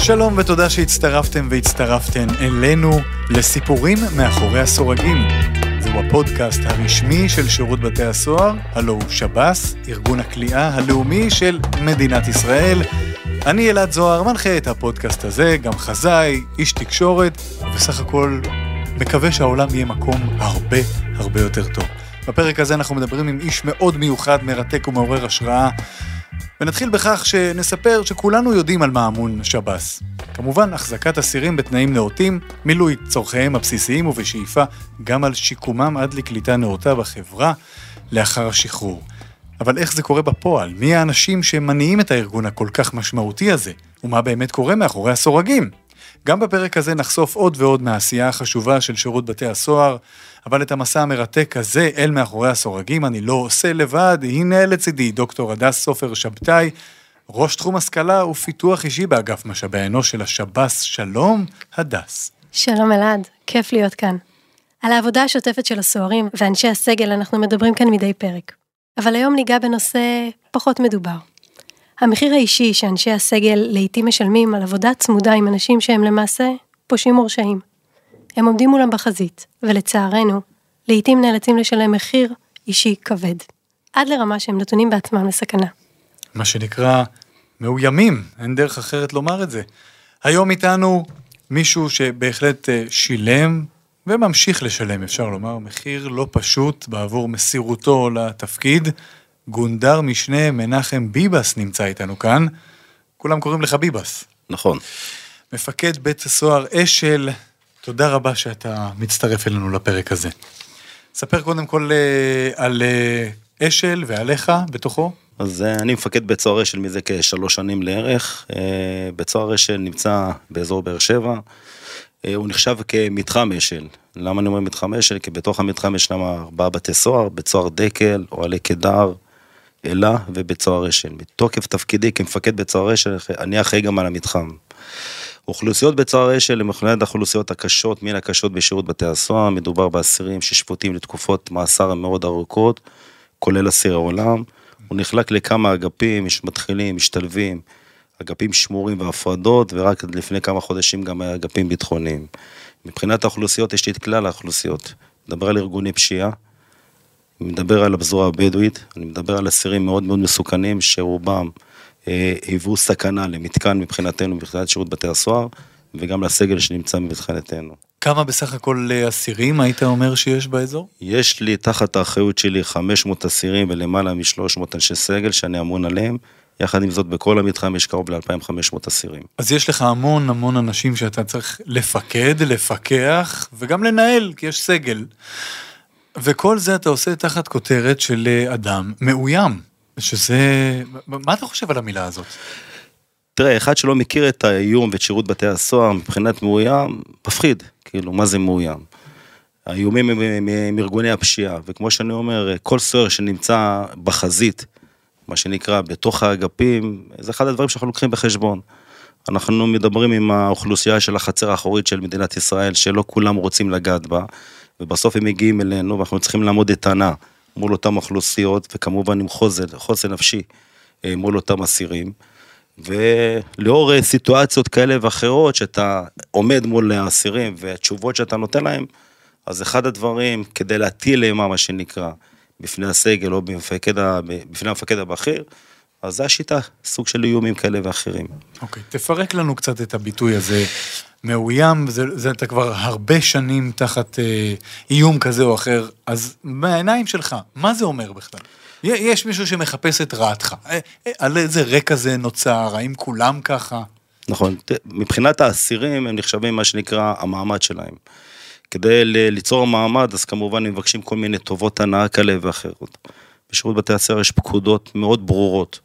שלום ותודה שהצטרפתם והצטרפתן אלינו לסיפורים מאחורי הסורגים. זהו הפודקאסט הרשמי של שירות בתי הסוהר, הלו הוא שב"ס, ארגון הכליאה הלאומי של מדינת ישראל. אני אלעד זוהר, מנחה את הפודקאסט הזה, גם חזאי, איש תקשורת, ובסך הכל מקווה שהעולם יהיה מקום הרבה הרבה יותר טוב. בפרק הזה אנחנו מדברים עם איש מאוד מיוחד, מרתק ומעורר השראה. ונתחיל בכך שנספר שכולנו יודעים על מה אמון שב"ס. כמובן, החזקת אסירים בתנאים נאותים, מילוי צורכיהם הבסיסיים ובשאיפה גם על שיקומם עד לקליטה נאותה בחברה לאחר השחרור. אבל איך זה קורה בפועל? מי האנשים שמניעים את הארגון הכל כך משמעותי הזה? ומה באמת קורה מאחורי הסורגים? גם בפרק הזה נחשוף עוד ועוד מהעשייה החשובה של שירות בתי הסוהר, אבל את המסע המרתק הזה אל מאחורי הסורגים אני לא עושה לבד, הנה לצידי דוקטור הדס סופר שבתאי, ראש תחום השכלה ופיתוח אישי באגף משאבי האנוש של השב"ס, שלום, הדס. שלום אלעד, כיף להיות כאן. על העבודה השוטפת של הסוהרים ואנשי הסגל אנחנו מדברים כאן מדי פרק. אבל היום ניגע בנושא פחות מדובר. המחיר האישי שאנשי הסגל לעיתים משלמים על עבודה צמודה עם אנשים שהם למעשה פושעים מורשעים. הם עומדים מולם בחזית, ולצערנו, לעיתים נאלצים לשלם מחיר אישי כבד. עד לרמה שהם נתונים בעצמם לסכנה. מה שנקרא מאוימים, אין דרך אחרת לומר את זה. היום איתנו מישהו שבהחלט אה, שילם וממשיך לשלם, אפשר לומר, מחיר לא פשוט בעבור מסירותו לתפקיד. גונדר משנה מנחם ביבס נמצא איתנו כאן. כולם קוראים לך ביבס. נכון. מפקד בית הסוהר אשל, תודה רבה שאתה מצטרף אלינו לפרק הזה. ספר קודם כל אה, על אה, אשל ועליך בתוכו. אז אה, אני מפקד בית סוהר אשל מזה כשלוש שנים לערך. בית סוהר אשל נמצא באזור באר שבע. הוא נחשב כמתחם אשל. למה אני אומר מתחם אשל? כי בתוך המתחם יש למה ארבעה בתי סוהר, בית סוהר דקל, אוהלי קידר, אלה ובית סוהר אשל. מתוקף תפקידי כמפקד בית סוהר אשל, אני אחראי גם על המתחם. אוכלוסיות בצער אשל הן אחת האוכלוסיות הקשות, מן הקשות בשירות בתי הסוהר, מדובר באסירים ששפוטים לתקופות מאסר מאוד ארוכות, כולל אסיר העולם. הוא נחלק לכמה אגפים, יש מתחילים, משתלבים, אגפים שמורים והפרדות, ורק לפני כמה חודשים גם אגפים ביטחוניים. מבחינת האוכלוסיות יש לי את כלל האוכלוסיות. מדבר על ארגוני פשיעה, אני מדבר על הפזורה הבדואית, אני מדבר על אסירים מאוד מאוד מסוכנים, שרובם אה, היוו סכנה למתקן מבחינתנו, מבחינת שירות בתי הסוהר, וגם לסגל שנמצא מבחינתנו. כמה בסך הכל אה, אסירים היית אומר שיש באזור? יש לי תחת האחריות שלי 500 אסירים ולמעלה מ-300 אנשי סגל שאני אמון עליהם. יחד עם זאת, בכל המתחם יש קרוב ל-2500 אסירים. אז יש לך המון המון אנשים שאתה צריך לפקד, לפקח וגם לנהל, כי יש סגל. וכל זה אתה עושה תחת כותרת של אה, אדם מאוים. שזה, מה אתה חושב על המילה הזאת? תראה, אחד שלא מכיר את האיום ואת שירות בתי הסוהר מבחינת מאוים, מפחיד, כאילו, מה זה מאוים? האיומים הם מארגוני הפשיעה, וכמו שאני אומר, כל סוהר שנמצא בחזית, מה שנקרא, בתוך האגפים, זה אחד הדברים שאנחנו לוקחים בחשבון. אנחנו מדברים עם האוכלוסייה של החצר האחורית של מדינת ישראל, שלא כולם רוצים לגעת בה, ובסוף הם מגיעים אלינו ואנחנו צריכים לעמוד איתנה. מול אותן אוכלוסיות, וכמובן עם חוזן, חוסן נפשי אה, מול אותם אסירים. ולאור אה, סיטואציות כאלה ואחרות, שאתה עומד מול האסירים והתשובות שאתה נותן להם, אז אחד הדברים, כדי להטיל אימה, מה שנקרא, בפני הסגל או בפני המפקד הבכיר, אז זו השיטה, סוג של איומים כאלה ואחרים. אוקיי, okay, תפרק לנו קצת את הביטוי הזה, מאוים, זה, זה אתה כבר הרבה שנים תחת אה, איום כזה או אחר, אז מהעיניים שלך, מה זה אומר בכלל? יש מישהו שמחפש את רעתך, אה, אה, על איזה רקע זה נוצר, האם כולם ככה? נכון, מבחינת האסירים הם נחשבים מה שנקרא המעמד שלהם. כדי ליצור מעמד, אז כמובן הם מבקשים כל מיני טובות הנאה כאלה ואחרות. בשירות בתי הסוהר יש פקודות מאוד ברורות,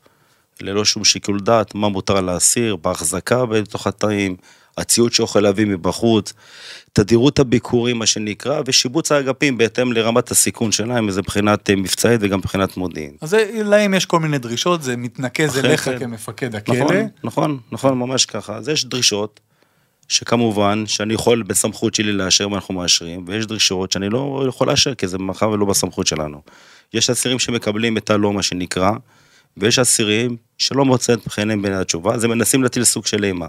ללא שום שיקול דעת, מה מותר לאסיר, בהחזקה בתוך התאים, הציוד שהוא יכול להביא מבחוץ, תדירות הביקורים, מה שנקרא, ושיבוץ האגפים בהתאם לרמת הסיכון שלהם, איזה מבחינת אה, מבצעית וגם מבחינת מודיעין. אז להם יש כל מיני דרישות, זה מתנקז אליך כן. כמפקד הכלא. נכון, נכון, נכון, ממש ככה. אז יש דרישות, שכמובן, שאני יכול בסמכות שלי לאשר ואנחנו מאשרים, ויש דרישות שאני לא יכול לאשר, כי זה מאחר ולא בסמכות שלנו. יש אסירים שמקבלים את הלא, מה שנקרא, ויש אסירים שלא מוצאים חן בין התשובה, אז הם מנסים להטיל סוג של אימה.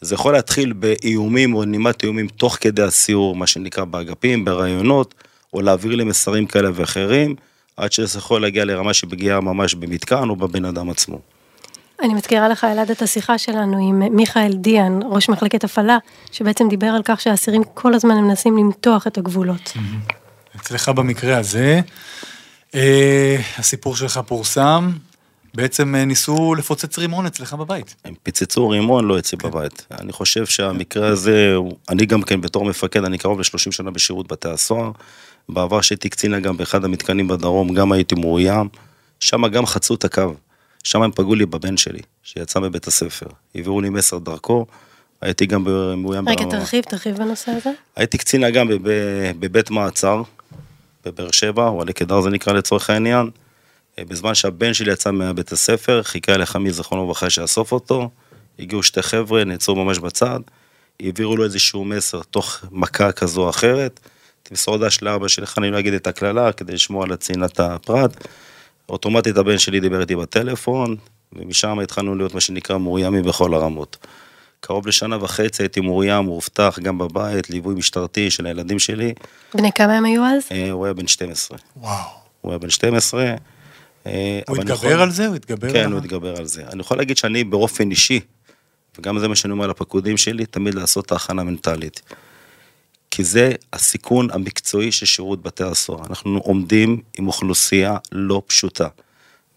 זה יכול להתחיל באיומים או נימת איומים תוך כדי הסיור, מה שנקרא באגפים, ברעיונות, או להעביר לי מסרים כאלה ואחרים, עד שזה יכול להגיע לרמה של פגיעה ממש במתקן או בבן אדם עצמו. אני מזכירה לך, אלעד, את השיחה שלנו עם מיכאל דיאן, ראש מחלקת הפעלה, שבעצם דיבר על כך שהאסירים כל הזמן מנסים למתוח את הגבולות. אצלך במקרה הזה, אה, הסיפור שלך פורסם, בעצם אה, ניסו לפוצץ רימון אצלך בבית. הם פיצצו רימון לא אצלי בבית. אני חושב שהמקרה הזה, הוא- אני גם כן בתור מפקד, אני קרוב ל-30 שנה בשירות בתי הסוהר. בעבר שהייתי קצינה גם באחד המתקנים בדרום, גם הייתי מאוים. שם גם חצו את הקו. שם הם פגעו לי בבן שלי, שיצא מבית הספר. העבירו לי מסר דרכו, הייתי גם מאוים רגע, ברמה- תרחיב, תרחיב בנושא הזה. הייתי קצין אג"ם בב- בבית מעצר, בבאר שבע, או עלי קדר זה נקרא לצורך העניין. בזמן שהבן שלי יצא מבית הספר, חיכה לחמי זיכרונו לברכה שיאסוף אותו, הגיעו שתי חבר'ה, נעצרו ממש בצד, העבירו לו איזשהו מסר תוך מכה כזו או אחרת. תמסור דש לאבא שלך, אני לא אגיד את הקללה, כדי לשמור על צנעת הפרט. אוטומטית הבן שלי דיבר איתי בטלפון, ומשם התחלנו להיות מה שנקרא מאוימים בכל הרמות. קרוב לשנה וחצי הייתי מאוים, מאובטח, גם בבית, ליווי משטרתי של הילדים שלי. בני כמה הם היו אז? אה, הוא היה בן 12. וואו. הוא היה בן 12. אה, הוא התגבר יכול- על זה? הוא התגבר כן, על הוא התגבר על זה. אני יכול להגיד שאני באופן אישי, וגם זה מה שאני אומר לפקודים שלי, תמיד לעשות את ההכנה המנטלית. כי זה הסיכון המקצועי של שירות בתי הסוהר. אנחנו עומדים עם אוכלוסייה לא פשוטה,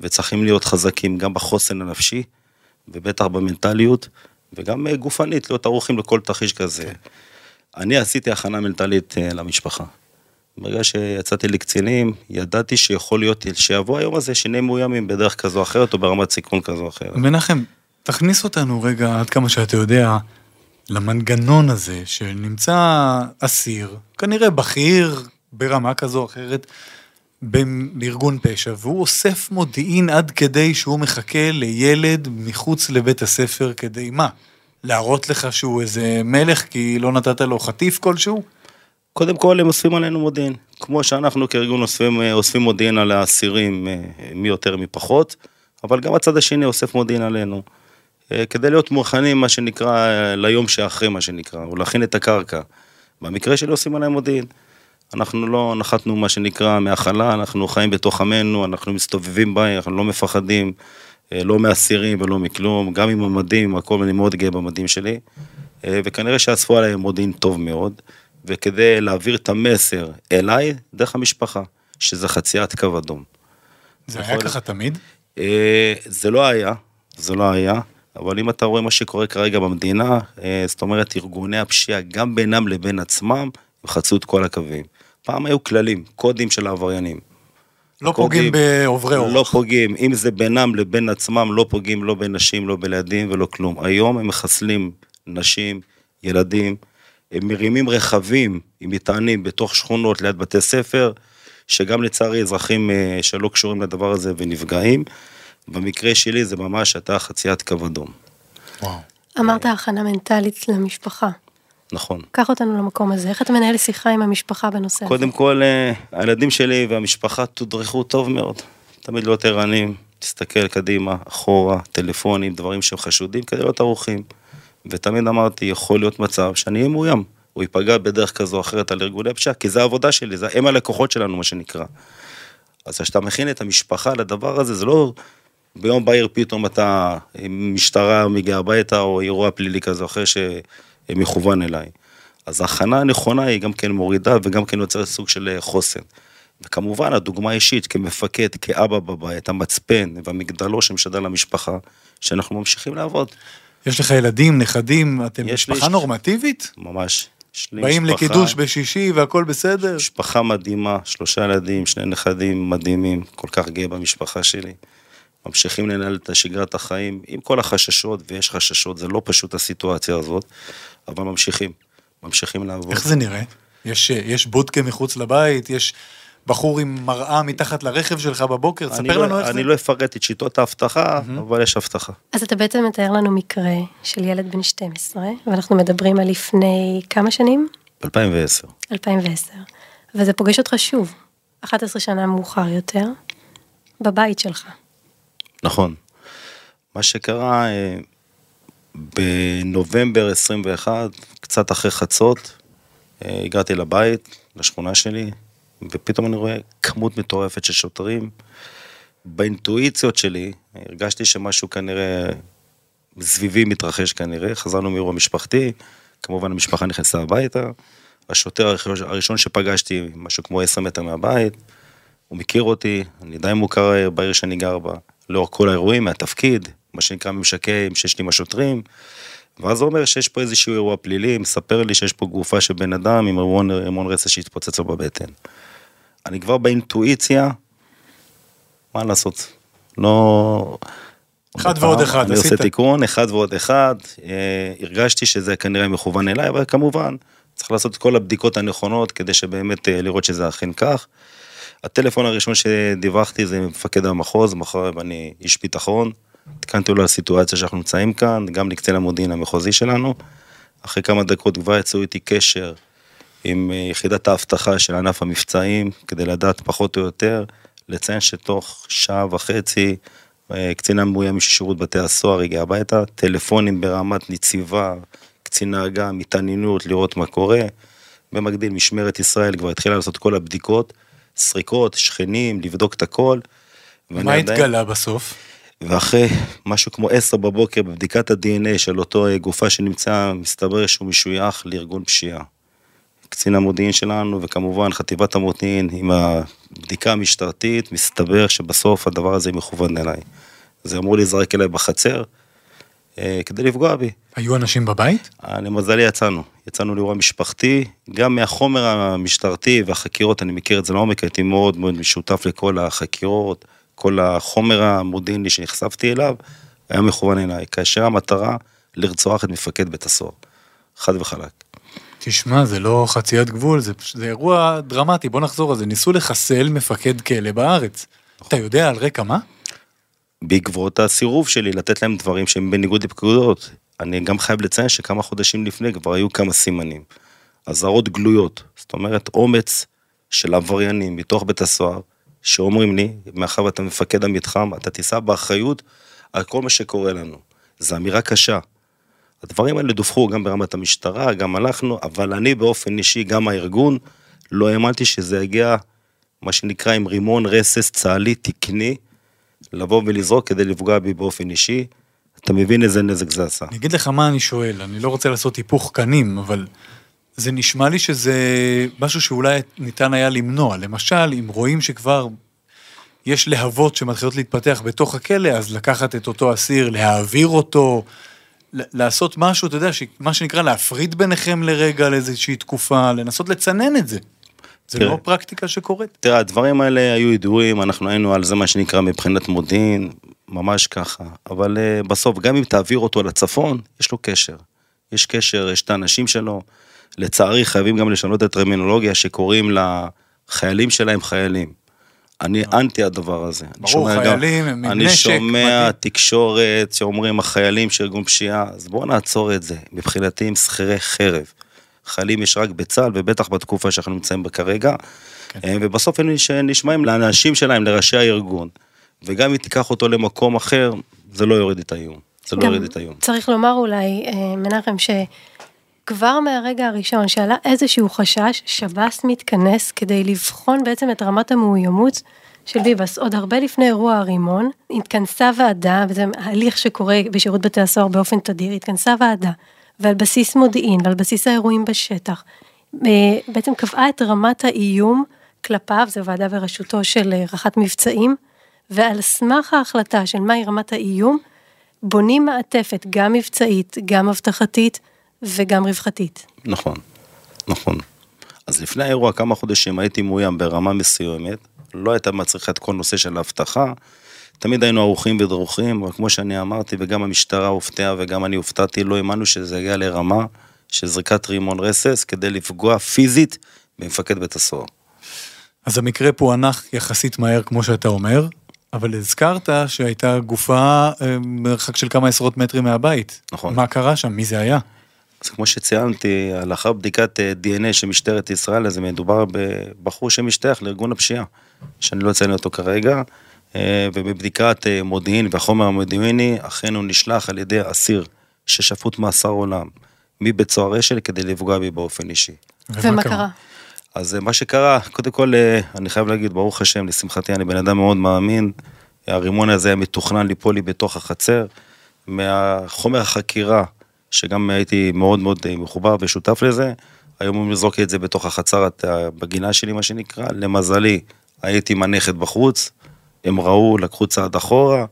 וצריכים להיות חזקים גם בחוסן הנפשי, ובטח במנטליות, וגם אה, גופנית, להיות ערוכים לכל תרחיש כזה. אני עשיתי הכנה מנטלית אה, למשפחה. ברגע שיצאתי לקצינים, ידעתי שיכול להיות שיבוא היום הזה שנהיה מאוימים בדרך כזו או אחרת, או ברמת סיכון כזו או אחרת. מנחם, תכניס אותנו רגע, עד כמה שאתה יודע, למנגנון הזה שנמצא אסיר, כנראה בכיר ברמה כזו או אחרת, בארגון פשע, והוא אוסף מודיעין עד כדי שהוא מחכה לילד מחוץ לבית הספר כדי מה? להראות לך שהוא איזה מלך כי לא נתת לו חטיף כלשהו? קודם כל הם אוספים עלינו מודיעין. כמו שאנחנו כארגון אוספים, אה, אוספים מודיעין על האסירים, אה, מי יותר מי פחות, אבל גם הצד השני אוסף מודיעין עלינו. אה, כדי להיות מוכנים, מה שנקרא, ליום שאחרי, מה שנקרא, או להכין את הקרקע. במקרה שלי עושים עליהם מודיעין. אנחנו לא נחתנו, מה שנקרא, מהחלה, אנחנו חיים בתוך עמנו, אנחנו מסתובבים בהם, אנחנו לא מפחדים, לא מאסירים ולא מכלום, גם עם המדים, הכל, אני מאוד גאה במדים שלי. אה, וכנראה שאספו עליהם מודיעין טוב מאוד, וכדי להעביר את המסר אליי, דרך המשפחה, שזה חציית קו אדום. זה היה. ככה תמיד? אה, זה לא היה, זה לא היה, אבל אם אתה רואה מה שקורה כרגע במדינה, אה, זאת אומרת, ארגוני הפשיעה, גם בינם לבין עצמם, הם חצו את כל הקווים. פעם היו כללים, קודים של העבריינים. לא פוגעים בעוברי אורח. לא פוגעים, אם זה בינם לבין עצמם, לא פוגעים לא בנשים, לא בילדים ולא כלום. היום הם מחסלים נשים, ילדים, הם מרימים רכבים עם מטענים בתוך שכונות ליד בתי ספר, שגם לצערי אזרחים אה, שלא קשורים לדבר הזה ונפגעים. במקרה שלי זה ממש הייתה חציית קו אדום. וואו. אמרת הכנה מנטלית למשפחה. נכון. קח אותנו למקום הזה, איך אתה מנהל שיחה עם המשפחה בנושא הזה? קודם כל, אה, הילדים שלי והמשפחה תודרכו טוב מאוד. תמיד להיות ערניים, תסתכל קדימה, אחורה, טלפונים, דברים שהם חשודים, כדי להיות ערוכים. ותמיד אמרתי, יכול להיות מצב שאני אהיה מאוים. הוא ייפגע בדרך כזו או אחרת על ארגוני פשיעה, כי זה העבודה שלי, זה, הם הלקוחות שלנו, מה שנקרא. אז כשאתה מכין את המשפחה לדבר הזה, זה לא ביום בהיר פתאום אתה עם משטרה מגיע הביתה, או אירוע פלילי כזה או אחר שמכוון אליי. אז ההכנה הנכונה היא גם כן מורידה וגם כן יוצרת סוג של אה, חוסן. וכמובן הדוגמה האישית כמפקד, כאבא בבית, המצפן והמגדלור שמשדר למשפחה, שאנחנו ממשיכים לעבוד. יש לך ילדים, נכדים, אתם לי משפחה ש- נורמטיבית? ממש. לי באים משפחה- לקידוש בשישי והכל בסדר? משפחה מדהימה, שלושה ילדים, שני נכדים מדהימים, כל כך גאה במשפחה שלי. ממשיכים לנהל את שגרת החיים עם כל החששות, ויש חששות, זה לא פשוט הסיטואציה הזאת, אבל ממשיכים, ממשיכים לעבוד. איך זה נראה? יש, יש בודקה מחוץ לבית, יש בחור עם מראה מתחת לרכב שלך בבוקר, אני ספר לא- לנו איך זה. אני לא אפרט את שיטות האבטחה, אבל יש אבטחה. אז אתה בעצם מתאר לנו מקרה של ילד בן 12, ואנחנו מדברים על לפני כמה שנים? ב-2010. 2010. וזה פוגש אותך שוב, 11 שנה מאוחר יותר, בבית שלך. נכון. מה שקרה, אה, בנובמבר 21, קצת אחרי חצות, אה, הגעתי לבית, לשכונה שלי, ופתאום אני רואה כמות מטורפת של שוטרים. באינטואיציות שלי, הרגשתי שמשהו כנראה סביבי מתרחש כנראה, חזרנו מאירוע משפחתי, כמובן המשפחה נכנסה הביתה, השוטר הראשון שפגשתי, משהו כמו 10 מטר מהבית, הוא מכיר אותי, אני די מוכר בעיר שאני גר בה, לאור כל האירועים, מהתפקיד, מה שנקרא ממשקים שיש לי עם השוטרים, ואז הוא אומר שיש פה איזשהו אירוע פלילי, מספר לי שיש פה גופה של בן אדם עם רימון, רימון רסס שהתפוצץ לו בבטן. אני כבר באינטואיציה, מה לעשות, לא... אחד ועוד אחד, אני עושה תיקון, אחד ועוד אחד, אה, הרגשתי שזה כנראה מכוון אליי, אבל כמובן, צריך לעשות את כל הבדיקות הנכונות כדי שבאמת אה, לראות שזה אכן כך. הטלפון הראשון שדיווחתי זה מפקד המחוז, מאחר ואני איש ביטחון, עדכנתי לו על הסיטואציה שאנחנו נמצאים כאן, גם לקצין המודיעין המחוזי שלנו. אחרי כמה דקות כבר יצאו איתי קשר עם אה, יחידת האבטחה של ענף המבצעים, כדי לדעת פחות או יותר, לציין שתוך שעה וחצי אה, קצין המאוים של שירות בתי הסוהר הגיע הביתה, טלפונים ברמת נציבה, קצין נהגה, מתעניינות, לראות מה קורה. במקביל, משמרת ישראל כבר התחילה לעשות כל הבדיקות, סריקות, שכנים, לבדוק את הכל. מה התגלה בסוף? ואחרי משהו כמו עשר בבוקר בבדיקת ה-DNA של אותו אה, גופה שנמצא, מסתבר שהוא משוייך לארגון פשיעה. קצין המודיעין שלנו וכמובן חטיבת המודיעין עם הבדיקה המשטרתית, מסתבר שבסוף הדבר הזה מכוון אליי. זה אמור להיזרק אליי בחצר אה, כדי לפגוע בי. היו אנשים בבית? אה, למזלי יצאנו, יצאנו לאירוע משפחתי, גם מהחומר המשטרתי והחקירות, אני מכיר את זה לעומק, הייתי מאוד מאוד משותף לכל החקירות, כל החומר המודיעיני שנחשפתי אליו, היה מכוון אליי, כאשר המטרה לרצוח את מפקד בית הסוהר, חד וחלק. תשמע, זה לא חציית גבול, זה, זה אירוע דרמטי, בוא נחזור על זה. ניסו לחסל מפקד כלא בארץ. אתה יודע על רקע מה? בעקבות הסירוב שלי לתת להם דברים שהם בניגוד לפקודות. אני גם חייב לציין שכמה חודשים לפני כבר היו כמה סימנים. אזהרות גלויות, זאת אומרת אומץ של עבריינים מתוך בית הסוהר, שאומרים לי, מאחר ואתה מפקד המתחם, אתה תישא באחריות על כל מה שקורה לנו. זו אמירה קשה. הדברים האלה דווחו גם ברמת המשטרה, גם הלכנו, אבל אני באופן אישי, גם הארגון, לא האמנתי שזה יגיע, מה שנקרא, עם רימון רסס צה"לי תקני, לבוא ולזרוק כדי לפגוע בי באופן אישי. אתה מבין איזה נזק זה עשה. אני אגיד לך מה אני שואל, אני לא רוצה לעשות היפוך קנים, אבל זה נשמע לי שזה משהו שאולי ניתן היה למנוע. למשל, אם רואים שכבר יש להבות שמתחילות להתפתח בתוך הכלא, אז לקחת את אותו אסיר, להעביר אותו, לעשות משהו, אתה יודע, מה שנקרא להפריד ביניכם לרגע לאיזושהי תקופה, לנסות לצנן את זה. זה תראה, לא פרקטיקה שקורית. תראה, הדברים האלה היו ידועים, אנחנו היינו על זה מה שנקרא מבחינת מודיעין, ממש ככה. אבל uh, בסוף, גם אם תעביר אותו לצפון, יש לו קשר. יש קשר, יש את האנשים שלו. לצערי, חייבים גם לשנות את הטרמינולוגיה שקוראים לחיילים שלהם חיילים. אני אה. אנטי הדבר הזה. ברור, חיילים הם עם נשק. אני שומע תקשורת שאומרים החיילים של ארגון פשיעה, אז בואו נעצור את זה. מבחינתי הם שכירי חרב. חיילים יש רק בצה"ל, ובטח בתקופה שאנחנו נמצאים בה כרגע. כן. אה, ובסוף הם נשמעים לאנשים שלהם, לראשי הארגון. וגם אם תיקח אותו למקום אחר, זה לא יוריד את האיום. זה לא יוריד את האיום. צריך לומר אולי, אה, מנחם, ש... כבר מהרגע הראשון שעלה איזשהו חשש, שב"ס מתכנס כדי לבחון בעצם את רמת המאוימות של ביבס. עוד הרבה לפני אירוע הרימון, התכנסה ועדה, וזה הליך שקורה בשירות בתי הסוהר באופן תדיר, התכנסה ועדה, ועל בסיס מודיעין ועל בסיס האירועים בשטח, אה, בעצם קבעה את רמת האיום כלפיו, זו ועדה בראשותו של אה, רח"ט מבצעים, ועל סמך ההחלטה של מהי רמת האיום, בונים מעטפת גם מבצעית, גם אבטחתית, וגם רווחתית. נכון, נכון. אז לפני האירוע, כמה חודשים הייתי מאוים ברמה מסוימת, לא הייתה מצריכה את כל נושא של האבטחה. תמיד היינו ערוכים ודרוכים, אבל כמו שאני אמרתי, וגם המשטרה הופתעה וגם אני הופתעתי, לא האמנו שזה יגיע לרמה של זריקת רימון רסס כדי לפגוע פיזית במפקד בית הסוהר. אז המקרה פוענח יחסית מהר, כמו שאתה אומר, אבל הזכרת שהייתה גופה אה, מרחק של כמה עשרות מטרים מהבית. נכון. מה קרה שם? מי זה היה? אז כמו שציינתי, לאחר בדיקת אה, DNA של משטרת ישראל, אז מדובר בבחור שמשתייך לארגון הפשיעה, שאני לא אציין אותו כרגע, אה, ובבדיקת אה, מודיעין והחומר המודיעיני, אכן הוא נשלח על ידי אסיר ששפוט מאסר עולם מבית סוהר אשל כדי לפגוע בי באופן אישי. ומה קרה? אז אה, מה שקרה, קודם כל, אה, אני חייב להגיד, ברוך השם, לשמחתי, אני בן אדם מאוד מאמין. הרימון הזה היה מתוכנן ליפול לי בתוך החצר. מהחומר החקירה, שגם הייתי מאוד מאוד אה, מחובר ושותף לזה, היום הוא מזרוק את זה בתוך החצר בגינה שלי, מה שנקרא. למזלי, הייתי עם הנכד בחוץ, הם ראו, לקחו צעד אחורה,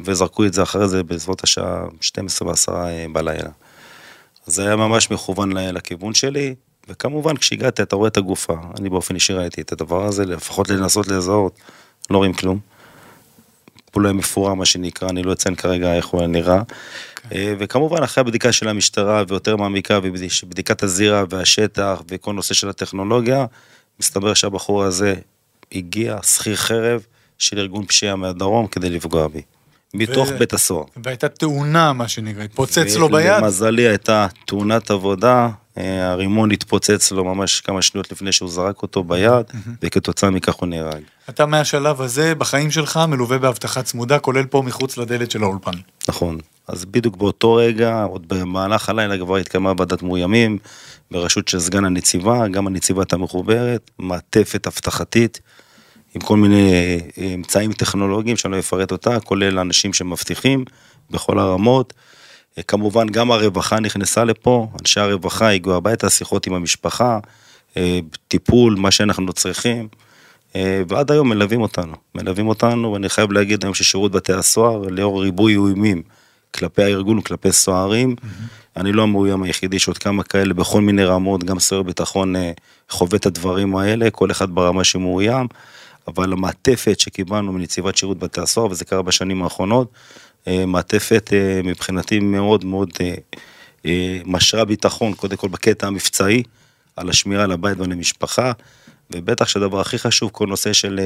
וזרקו את זה אחרי זה בסביבות השעה 12 ו-10 בלילה. אז זה היה ממש מכוון לכיוון שלי, וכמובן כשהגעתי אתה רואה את הגופה, אני באופן אישי ראיתי את הדבר הזה, לפחות לנסות לזהות, לא רואים כלום. הוא לא מפורר מה שנקרא, אני לא אציין כרגע איך הוא נראה. כן. וכמובן אחרי הבדיקה של המשטרה ויותר מעמיקה ובדיקת הזירה והשטח וכל נושא של הטכנולוגיה, מסתבר שהבחור הזה הגיע שכיר חרב של ארגון פשיעה מהדרום כדי לפגוע בי. מתוך ו... בית הסוהר. והייתה תאונה, מה שנקרא, התפוצץ לו ביד. למזלי הייתה תאונת עבודה, אה, הרימון התפוצץ לו ממש כמה שניות לפני שהוא זרק אותו ביד, וכתוצאה מכך הוא נהרג. אתה מהשלב הזה בחיים שלך מלווה באבטחה צמודה, כולל פה מחוץ לדלת של האולפן. נכון. אז בדיוק באותו רגע, עוד במהלך הלילה כבר התקיימה ועדת מאוימים, בראשות של סגן הנציבה, גם הנציבה הייתה מחוברת, מעטפת אבטחתית. עם כל מיני אה, אמצעים טכנולוגיים שאני לא אפרט אותה, כולל אנשים שמבטיחים בכל הרמות. אה, כמובן גם הרווחה נכנסה לפה, אנשי הרווחה הגיעו הביתה, שיחות עם המשפחה, אה, טיפול, מה שאנחנו צריכים, ועד היום מלווים אותנו, מלווים אותנו, ואני חייב להגיד היום ששירות בתי הסוהר, לאור ריבוי איומים כלפי הארגון וכלפי סוהרים, mm-hmm. אני לא המאוים היחידי, יש עוד כמה כאלה בכל מיני רמות, גם סוהר ביטחון חווה את הדברים האלה, כל אחד ברמה שמאוים. אבל המעטפת שקיבלנו מנציבת שירות בתי הסוהר, וזה קרה בשנים האחרונות, אה, מעטפת אה, מבחינתי מאוד מאוד אה, משרה ביטחון, קודם כל בקטע המבצעי, על השמירה על הבית ועל המשפחה, ובטח שהדבר הכי חשוב, כל נושא של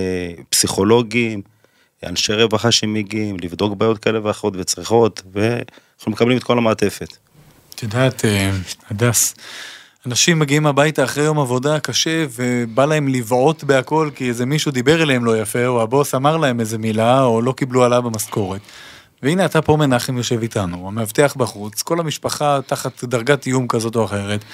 פסיכולוגים, אנשי רווחה שמגיעים, לבדוק בעיות כאלה ואחרות וצריכות, ואנחנו מקבלים את כל המעטפת. את יודעת, הדס, אנשים מגיעים הביתה אחרי יום עבודה קשה ובא להם לבעוט בהכל כי איזה מישהו דיבר אליהם לא יפה או הבוס אמר להם איזה מילה או לא קיבלו עליו במשכורת. והנה אתה פה מנחם יושב איתנו, המאבטח בחוץ, כל המשפחה תחת דרגת איום כזאת או אחרת.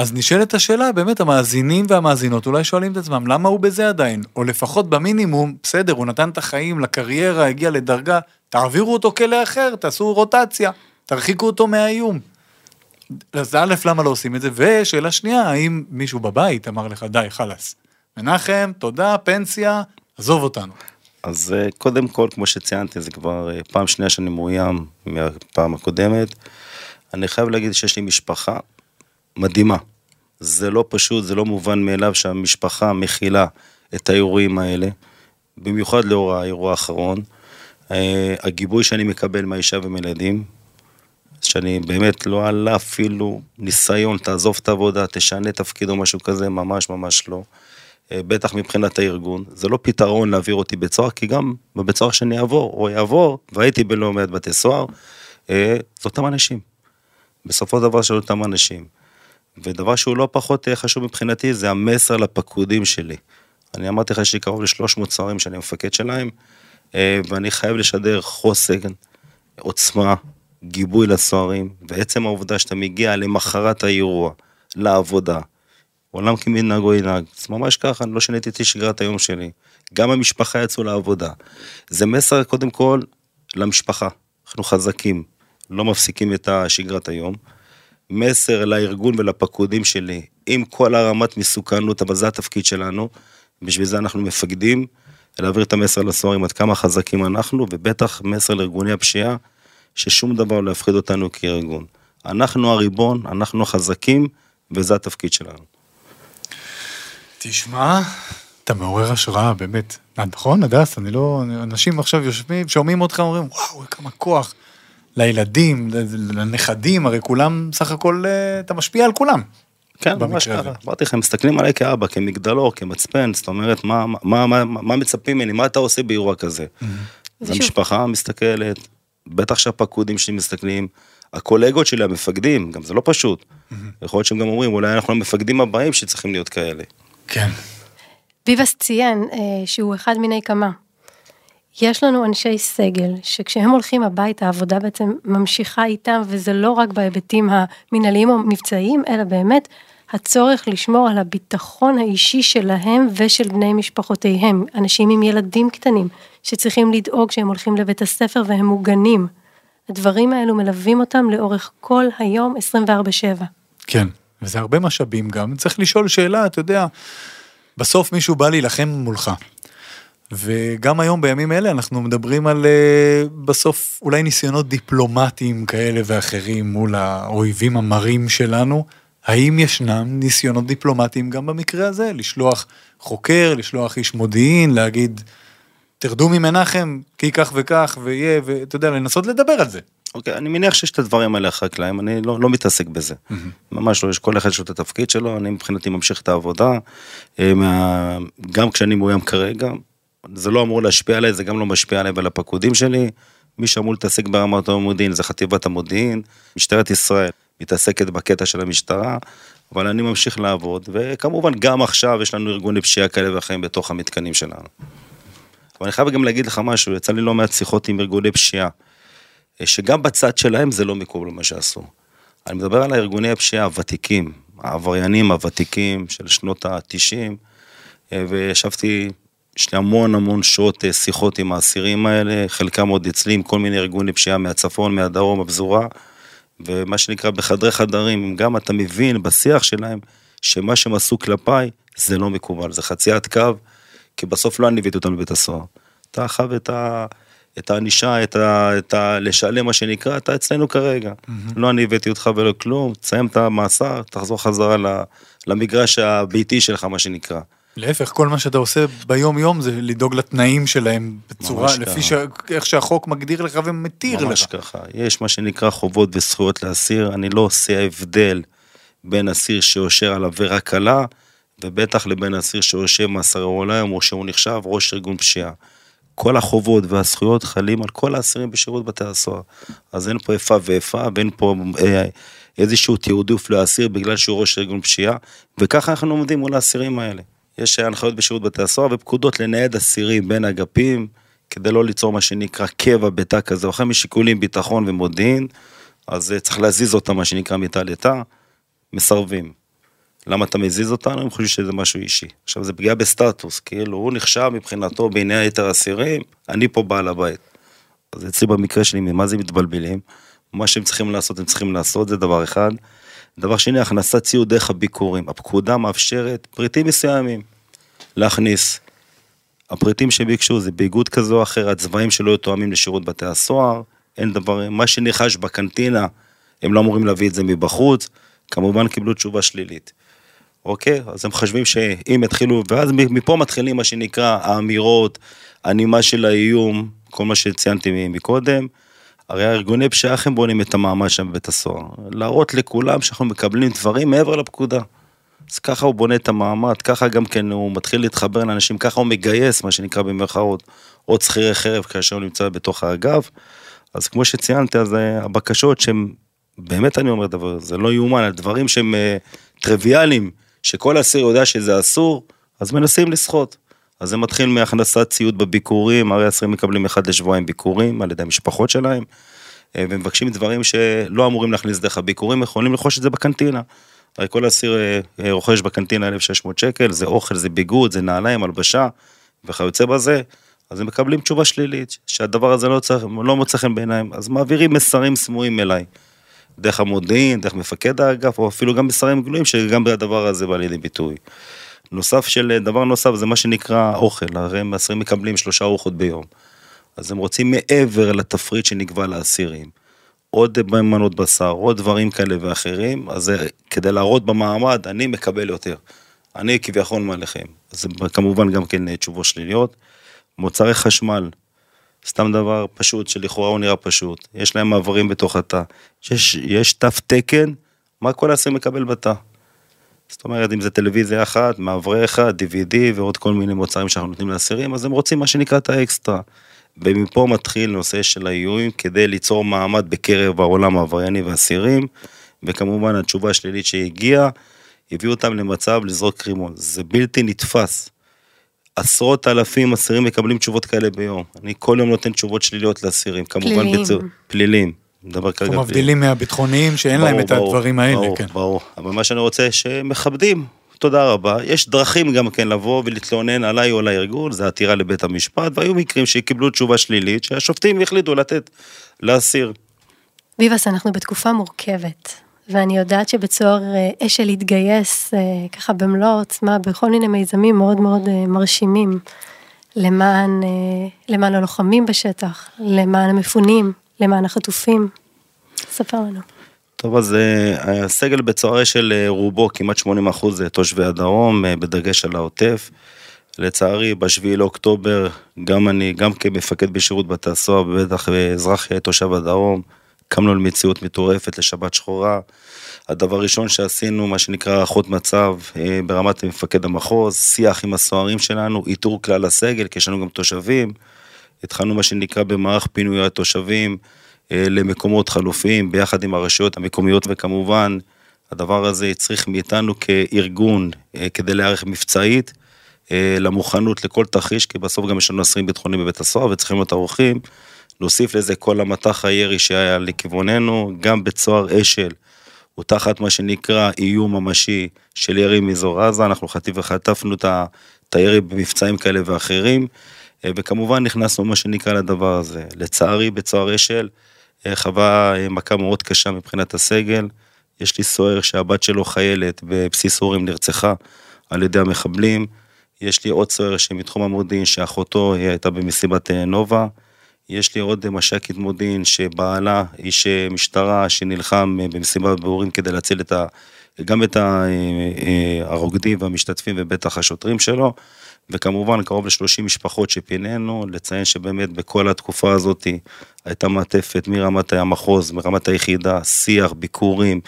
אז נשאלת השאלה, באמת המאזינים והמאזינות אולי שואלים את עצמם, למה הוא בזה עדיין? או לפחות במינימום, בסדר, הוא נתן את החיים לקריירה, הגיע לדרגה, תעבירו אותו כלא אחר, תעשו רוטציה, תרחיקו אותו מהאיום. אז א', למה לא עושים את זה? ושאלה שנייה, האם מישהו בבית אמר לך, די, חלאס. מנחם, תודה, פנסיה, עזוב אותנו. אז אה, קודם כל, כמו שציינתי, זה כבר אה, פעם שנייה שאני מאוים מהפעם הקודמת. אני חייב להגיד שיש לי משפחה מדהימה. זה לא פשוט, זה לא מובן מאליו שהמשפחה מכילה את האירועים האלה, במיוחד לאור האירוע האחרון. אה, הגיבוי שאני מקבל מהאישה ומילדים, שאני באמת לא עלה אפילו ניסיון, תעזוב את העבודה, תשנה תפקיד או משהו כזה, ממש ממש לא. אה, בטח מבחינת הארגון, זה לא פתרון להעביר אותי בית סוהר, כי גם בבית סוהר שאני אעבור, או יעבור, והייתי בלא מעט בתי סוהר, אה, זה אותם אנשים. בסופו של דבר של אותם אנשים. ודבר שהוא לא פחות אה, חשוב מבחינתי, זה המסר לפקודים שלי. אני אמרתי לך שיש לי קרוב ל-300 סוהרים שאני מפקד שלהם, ואני חייב לשדר חוסן, עוצמה, גיבוי לסוהרים, ועצם העובדה שאתה מגיע למחרת האירוע, לעבודה, עולם כמנהגו ינהג, זה ממש ככה, אני לא שיניתי את שגרת היום שלי. גם המשפחה יצאו לעבודה. זה מסר קודם כל למשפחה, אנחנו חזקים, לא מפסיקים את שגרת היום. מסר לארגון ולפקודים שלי, עם כל הרמת מסוכנות, אבל זה התפקיד שלנו, בשביל זה אנחנו מפקדים, להעביר את המסר לסוהרים עד כמה חזקים אנחנו, ובטח מסר לארגוני הפשיעה, ששום דבר לא יפחיד אותנו כארגון. אנחנו הריבון, אנחנו החזקים, וזה התפקיד שלנו. תשמע, אתה מעורר השראה, באמת. אה, נכון, הדס, אני לא... אנשים עכשיו יושבים, שומעים אותך, אומרים, וואו, כמה כוח. לילדים, לנכדים, הרי כולם, סך הכל, אה, אתה משפיע על כולם. כן, ממש ככה. אמרתי לך, הם מסתכלים עליי כאבא, כמגדלור, כמצפן, זאת אומרת, מה, מה, מה, מה מצפים ממני, מה אתה עושה באירוע כזה? Mm-hmm. אז המשפחה מסתכלת, בטח שהפקודים שלי מסתכלים, הקולגות שלי, המפקדים, גם זה לא פשוט. Mm-hmm. יכול להיות שהם גם אומרים, אולי אנחנו המפקדים הבאים שצריכים להיות כאלה. כן. ביבס ציין אה, שהוא אחד מיני כמה. יש לנו אנשי סגל שכשהם הולכים הביתה העבודה בעצם ממשיכה איתם וזה לא רק בהיבטים המנהליים או מבצעיים אלא באמת הצורך לשמור על הביטחון האישי שלהם ושל בני משפחותיהם, אנשים עם ילדים קטנים שצריכים לדאוג שהם הולכים לבית הספר והם מוגנים. הדברים האלו מלווים אותם לאורך כל היום 24/7. כן, וזה הרבה משאבים גם, צריך לשאול שאלה, אתה יודע, בסוף מישהו בא להילחם מולך. וגם היום בימים אלה אנחנו מדברים על אה, בסוף אולי ניסיונות דיפלומטיים כאלה ואחרים מול האויבים המרים שלנו. האם ישנם ניסיונות דיפלומטיים גם במקרה הזה? לשלוח חוקר, לשלוח איש מודיעין, להגיד, תרדו ממנחם, כי כך וכך, ויהיה, ואתה יודע, לנסות לדבר על זה. אוקיי, אני מניח שיש את הדברים האלה אחרי הקלעים, אני לא, לא מתעסק בזה. Mm-hmm. ממש לא, יש כל אחד יש לו את התפקיד שלו, אני מבחינתי ממשיך את העבודה. אה, מה, גם כשאני מאוים כרגע, זה לא אמור להשפיע עליי, זה גם לא משפיע עליי ועל הפקודים שלי. מי שאמור להתעסק ברמת המודיעין זה חטיבת המודיעין, משטרת ישראל מתעסקת בקטע של המשטרה, אבל אני ממשיך לעבוד, וכמובן גם עכשיו יש לנו ארגוני פשיעה כאלה ואחרים בתוך המתקנים שלנו. אבל אני חייב גם להגיד לך משהו, יצא לי לא מעט שיחות עם ארגוני פשיעה, שגם בצד שלהם זה לא מקובל מה שעשו. אני מדבר על הארגוני הפשיעה הוותיקים, העבריינים הוותיקים של שנות ה-90, וישבתי יש לי המון המון שעות אה, שיחות עם האסירים האלה, חלקם עוד אצלי עם כל מיני ארגוני פשיעה מהצפון, מהדרום, הפזורה, ומה שנקרא בחדרי חדרים, גם אתה מבין בשיח שלהם, שמה שהם עשו כלפיי, זה לא מקובל, זה חציית קו, כי בסוף לא אני הבאתי אותם לבית הסוהר. אתה חייב את ה... את הענישה, את ה... את ה... לשלם מה שנקרא, אתה אצלנו כרגע. Mm-hmm. לא אני הבאתי אותך ולא כלום, תסיים את המאסר, תחזור חזרה למגרש הביתי שלך, מה שנקרא. להפך, כל מה שאתה עושה ביום יום זה לדאוג לתנאים שלהם בצורה, לפי ש... איך שהחוק מגדיר לך ומתיר ממש לך. ממש ככה, יש מה שנקרא חובות וזכויות לאסיר, אני לא עושה הבדל בין אסיר שיושב על עבירה קלה, ובטח לבין אסיר שיושב מאסר עולם או שהוא נחשב ראש ארגון פשיעה. כל החובות והזכויות חלים על כל האסירים בשירות בתי הסוהר. אז אין פה איפה ואיפה, ואין פה אה, איזשהו תעדוף לאסיר בגלל שהוא ראש ארגון פשיעה, וככה אנחנו עומדים מול האסירים האלה. יש הנחיות בשירות בתי הסוהר ופקודות לנייד אסירים בין אגפים, כדי לא ליצור מה שנקרא קבע בתא כזה או אחר משיקולים ביטחון ומודיעין, אז אה, צריך להזיז אותם מה שנקרא מתא לתא, מסרבים. למה אתה מזיז אותנו? הם חושבים שזה משהו אישי. עכשיו זה פגיעה בסטטוס, כאילו הוא נחשב מבחינתו בעיני היתר אסירים, אני פה בעל הבית. אז אצלי במקרה שלי, ממה זה מתבלבלים? מה שהם צריכים לעשות, הם צריכים לעשות, זה דבר אחד. דבר שני, הכנסת ציוד דרך הביקורים. הפקודה מאפשרת פריטים מסוימים להכניס. הפריטים שביקשו זה באיגוד כזה או אחר, הצבעים שלא יהיו תואמים לשירות בתי הסוהר, אין דבר, מה שנרכש בקנטינה, הם לא אמורים להביא את זה מבחוץ, כמובן קיבלו תשובה שלילית. אוקיי? אז הם חושבים שאם יתחילו, ואז מפה מתחילים מה שנקרא האמירות, הנימה של האיום, כל מה שציינתי מקודם, הרי הארגוני פשיעה איך הם בונים את המעמד שם בבית הסוהר? להראות לכולם שאנחנו מקבלים דברים מעבר לפקודה. אז ככה הוא בונה את המעמד, ככה גם כן הוא מתחיל להתחבר לאנשים, ככה הוא מגייס, מה שנקרא במרכאות, עוד שכירי חרב כאשר הוא נמצא בתוך האגף. אז כמו שציינתי, אז אה, הבקשות שהם, באמת אני אומר דבר, זה לא יאומן, הדברים שהם uh, טריוויאליים, שכל אסיר יודע שזה אסור, אז מנסים לסחוט. אז זה מתחיל מהכנסת ציוד בביקורים, הרי אסירים מקבלים אחד לשבועיים ביקורים על ידי המשפחות שלהם, אה, ומבקשים דברים שלא אמורים להכניס דרך הביקורים, יכולים לרכוש את זה בקנטינה. הרי כל אסיר אה, אה, רוכש בקנטינה 1,600 שקל, זה אוכל, זה ביגוד, זה נעליים, הלבשה, וכיוצא בזה, אז הם מקבלים תשובה שלילית, שהדבר הזה לא, צריך, לא מוצא חן בעיניים, אז מעבירים מסרים סמויים אליי. דרך המודיעין, דרך מפקד האגף, או אפילו גם מסרים גלויים, שגם הדבר הזה בא לידי ביטוי. נוסף של דבר נוסף זה מה שנקרא אוכל, הרי הם אסירים מקבלים שלושה ארוחות ביום. אז הם רוצים מעבר לתפריט שנקבע לאסירים. עוד מנות בשר, עוד דברים כאלה ואחרים, אז זה כדי להראות במעמד, אני מקבל יותר. אני כביכול מעליכם. אז כמובן גם כן תשובות שליליות. מוצרי חשמל, סתם דבר פשוט שלכאורה הוא נראה פשוט. יש להם מעברים בתוך התא. יש, יש תו תקן, מה כל האסיר מקבל בתא. זאת אומרת, אם זה טלוויזיה אחת, מעברי אחד, DVD ועוד כל מיני מוצרים שאנחנו נותנים לאסירים, אז הם רוצים מה שנקרא את האקסטרה. ומפה מתחיל נושא של האיומים כדי ליצור מעמד בקרב העולם העברייני והאסירים, וכמובן התשובה השלילית שהגיעה, הביאו אותם למצב לזרוק רימון. זה בלתי נתפס. עשרות אלפים אסירים מקבלים תשובות כאלה ביום. אני כל יום נותן תשובות שליליות לאסירים, כמובן פליליים. בצ... פליליים. מדבר כרגע אנחנו מבדילים מהביטחוניים שאין להם ברור, את ברור, הדברים האלה, ברור, כן. ברור, אבל מה שאני רוצה, שמכבדים, תודה רבה. יש דרכים גם כן לבוא ולהתלונן עליי או על הארגון, זה עתירה לבית המשפט, והיו מקרים שקיבלו תשובה שלילית, שהשופטים החליטו לתת לאסיר. ביבס, אנחנו בתקופה מורכבת, ואני יודעת שבית סוהר אה, אשל התגייס אה, ככה במלוא העוצמה בכל מיני מיזמים מאוד מאוד אה, מרשימים, למען, למען הלוחמים בשטח, למען המפונים, למען החטופים. ספר לנו. טוב, אז אה, הסגל בצוערי של אה, רובו, כמעט 80 אחוז זה תושבי הדרום, אה, בדגש על העוטף. לצערי, בשביעי לאוקטובר, גם אני, גם כמפקד בשירות בתי הסוהר, ובטח אה, אזרח תושב הדרום, קמנו למציאות מטורפת לשבת שחורה. הדבר הראשון שעשינו, מה שנקרא הערכות מצב ברמת מפקד המחוז, שיח עם הסוהרים שלנו, איתור כלל הסגל, כי יש לנו גם תושבים. התחלנו מה שנקרא במערך פינוי התושבים למקומות חלופיים, ביחד עם הרשויות המקומיות, וכמובן, הדבר הזה הצריך מאיתנו כארגון, אה, כדי להיערך מבצעית, אה, למוכנות לכל תרחיש, כי בסוף גם יש לנו אסירים ביטחוניים בבית הסוהר וצריכים להיות ערוכים. נוסיף לזה כל המטח הירי שהיה לכיווננו, גם בית סוהר אשל, הוא תחת מה שנקרא איום ממשי של ירי מאזור עזה, אנחנו חטיב וחטפנו את הירי במבצעים כאלה ואחרים, אה, וכמובן נכנסנו מה שנקרא לדבר הזה. לצערי, בית סוהר אשל אה, חווה אה, מכה מאוד קשה מבחינת הסגל. יש לי סוהר שהבת שלו חיילת בבסיס אורים נרצחה על ידי המחבלים. יש לי עוד סוהר שמתחום המודיעין שאחותו היא הייתה במסיבת אה, נובה. יש לי עוד אה, מש"קית מודיעין שבעלה איש אה, משטרה שנלחם אה, במסיבת באורים כדי להציל את ה... גם את אה, אה, הרוקדים והמשתתפים ובטח השוטרים שלו, וכמובן קרוב ל-30 משפחות שפינינו, לציין שבאמת בכל התקופה הזאת הייתה מעטפת מרמת המחוז, מרמת היחידה, שיח, ביקורים,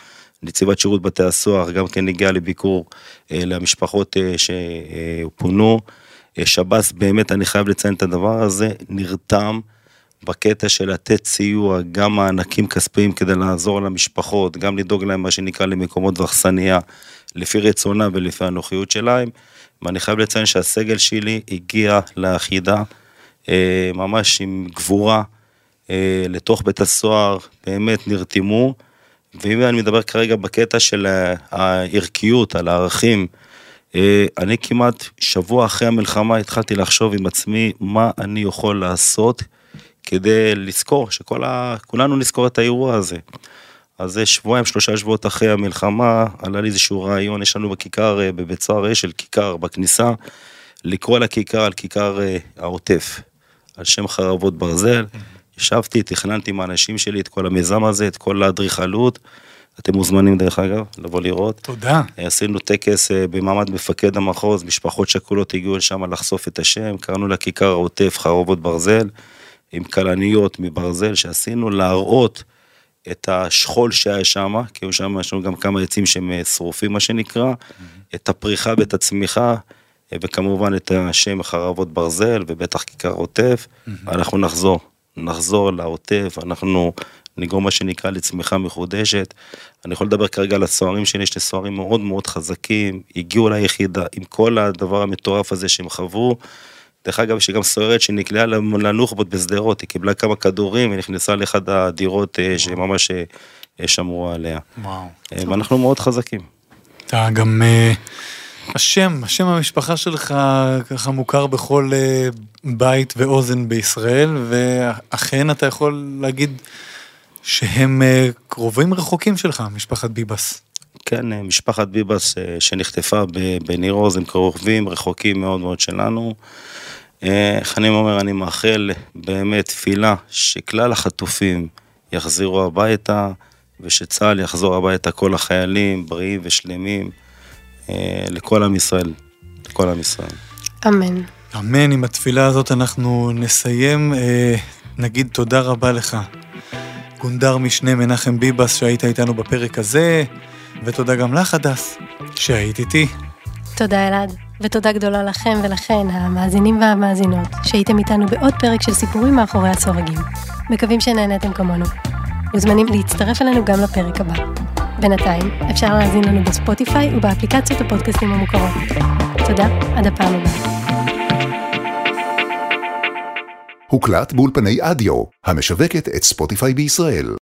נציבת שירות בתי הסוהר גם כן הגיעה לביקור אה, למשפחות אה, שפונו. אה, שב"ס באמת, אני חייב לציין את הדבר הזה, נרתם בקטע של לתת סיוע, גם מענקים כספיים כדי לעזור למשפחות, גם לדאוג להם מה שנקרא למקומות ואכסניה, לפי רצונם ולפי הנוחיות שלהם. ואני חייב לציין שהסגל שלי הגיע ליחידה אה, ממש עם גבורה אה, לתוך בית הסוהר, באמת נרתמו. ואם אני מדבר כרגע בקטע של הערכיות, על הערכים, אה, אני כמעט שבוע אחרי המלחמה התחלתי לחשוב עם עצמי מה אני יכול לעשות כדי לזכור, שכולנו נזכור את האירוע הזה. אז שבועיים, שלושה שבועות אחרי המלחמה, עלה לי איזשהו רעיון, יש לנו בכיכר, אה, בבית סוהר אשל, כיכר בכניסה, לקרוא לכיכר על כיכר אה, העוטף, על שם חרבות ברזל. ישבתי, תכננתי עם האנשים שלי את כל המיזם הזה, את כל האדריכלות. אתם מוזמנים דרך אגב, לבוא לראות. תודה. עשינו טקס אה, במעמד מפקד המחוז, משפחות שכולות הגיעו לשם לחשוף את השם, קראנו לה כיכר העוטף חרבות ברזל, עם כלניות מברזל שעשינו להראות את השכול שהיה שם, כי היו שם, יש לנו גם כמה עצים שהם אה, שרופים מה שנקרא, את הפריחה ואת הצמיחה, אה, וכמובן את השם חרבות ברזל ובטח כיכר עוטף, אנחנו נחזור, נחזור לעוטף, אנחנו נגרום מה שנקרא לצמיחה מחודשת. אני יכול לדבר כרגע על הסוהרים שלי, יש לי סוהרים מאוד מאוד חזקים, הגיעו ליחידה עם כל הדבר המטורף הזה שהם חוו. דרך אגב, יש גם סוהרת שנקלעה לנוח'בות בשדרות, היא קיבלה כמה כדורים ונכנסה לאחד הדירות אה, שממש אה, אה, שמרו עליה. וואו. ואנחנו מאוד חזקים. אתה גם... השם, השם המשפחה שלך ככה מוכר בכל בית ואוזן בישראל, ואכן אתה יכול להגיד שהם קרובים רחוקים שלך, משפחת ביבס. כן, משפחת ביבס שנחטפה בניר עוז, הם קרובים, רחוקים מאוד מאוד שלנו. אה, איך אני אומר, אני מאחל באמת תפילה שכלל החטופים יחזרו הביתה, ושצה"ל יחזור הביתה כל החיילים בריאים ושלמים, אה, לכל עם ישראל, לכל עם ישראל. אמן. אמן, עם התפילה הזאת אנחנו נסיים. אה, נגיד תודה רבה לך, גונדר משנה מנחם ביבס, שהיית איתנו בפרק הזה, ותודה גם לך, הדס, שהיית איתי. תודה אלעד, ותודה גדולה לכם ולכן, המאזינים והמאזינות, שהייתם איתנו בעוד פרק של סיפורים מאחורי הסורגים. מקווים שנהניתם כמונו. מוזמנים להצטרף אלינו גם לפרק הבא. בינתיים, אפשר להאזין לנו בספוטיפיי ובאפליקציות הפודקאסטים המוכרות. תודה, עד הפעם הבאה. הוקלט באולפני אדיו, המשווקת את ספוטיפיי בישראל.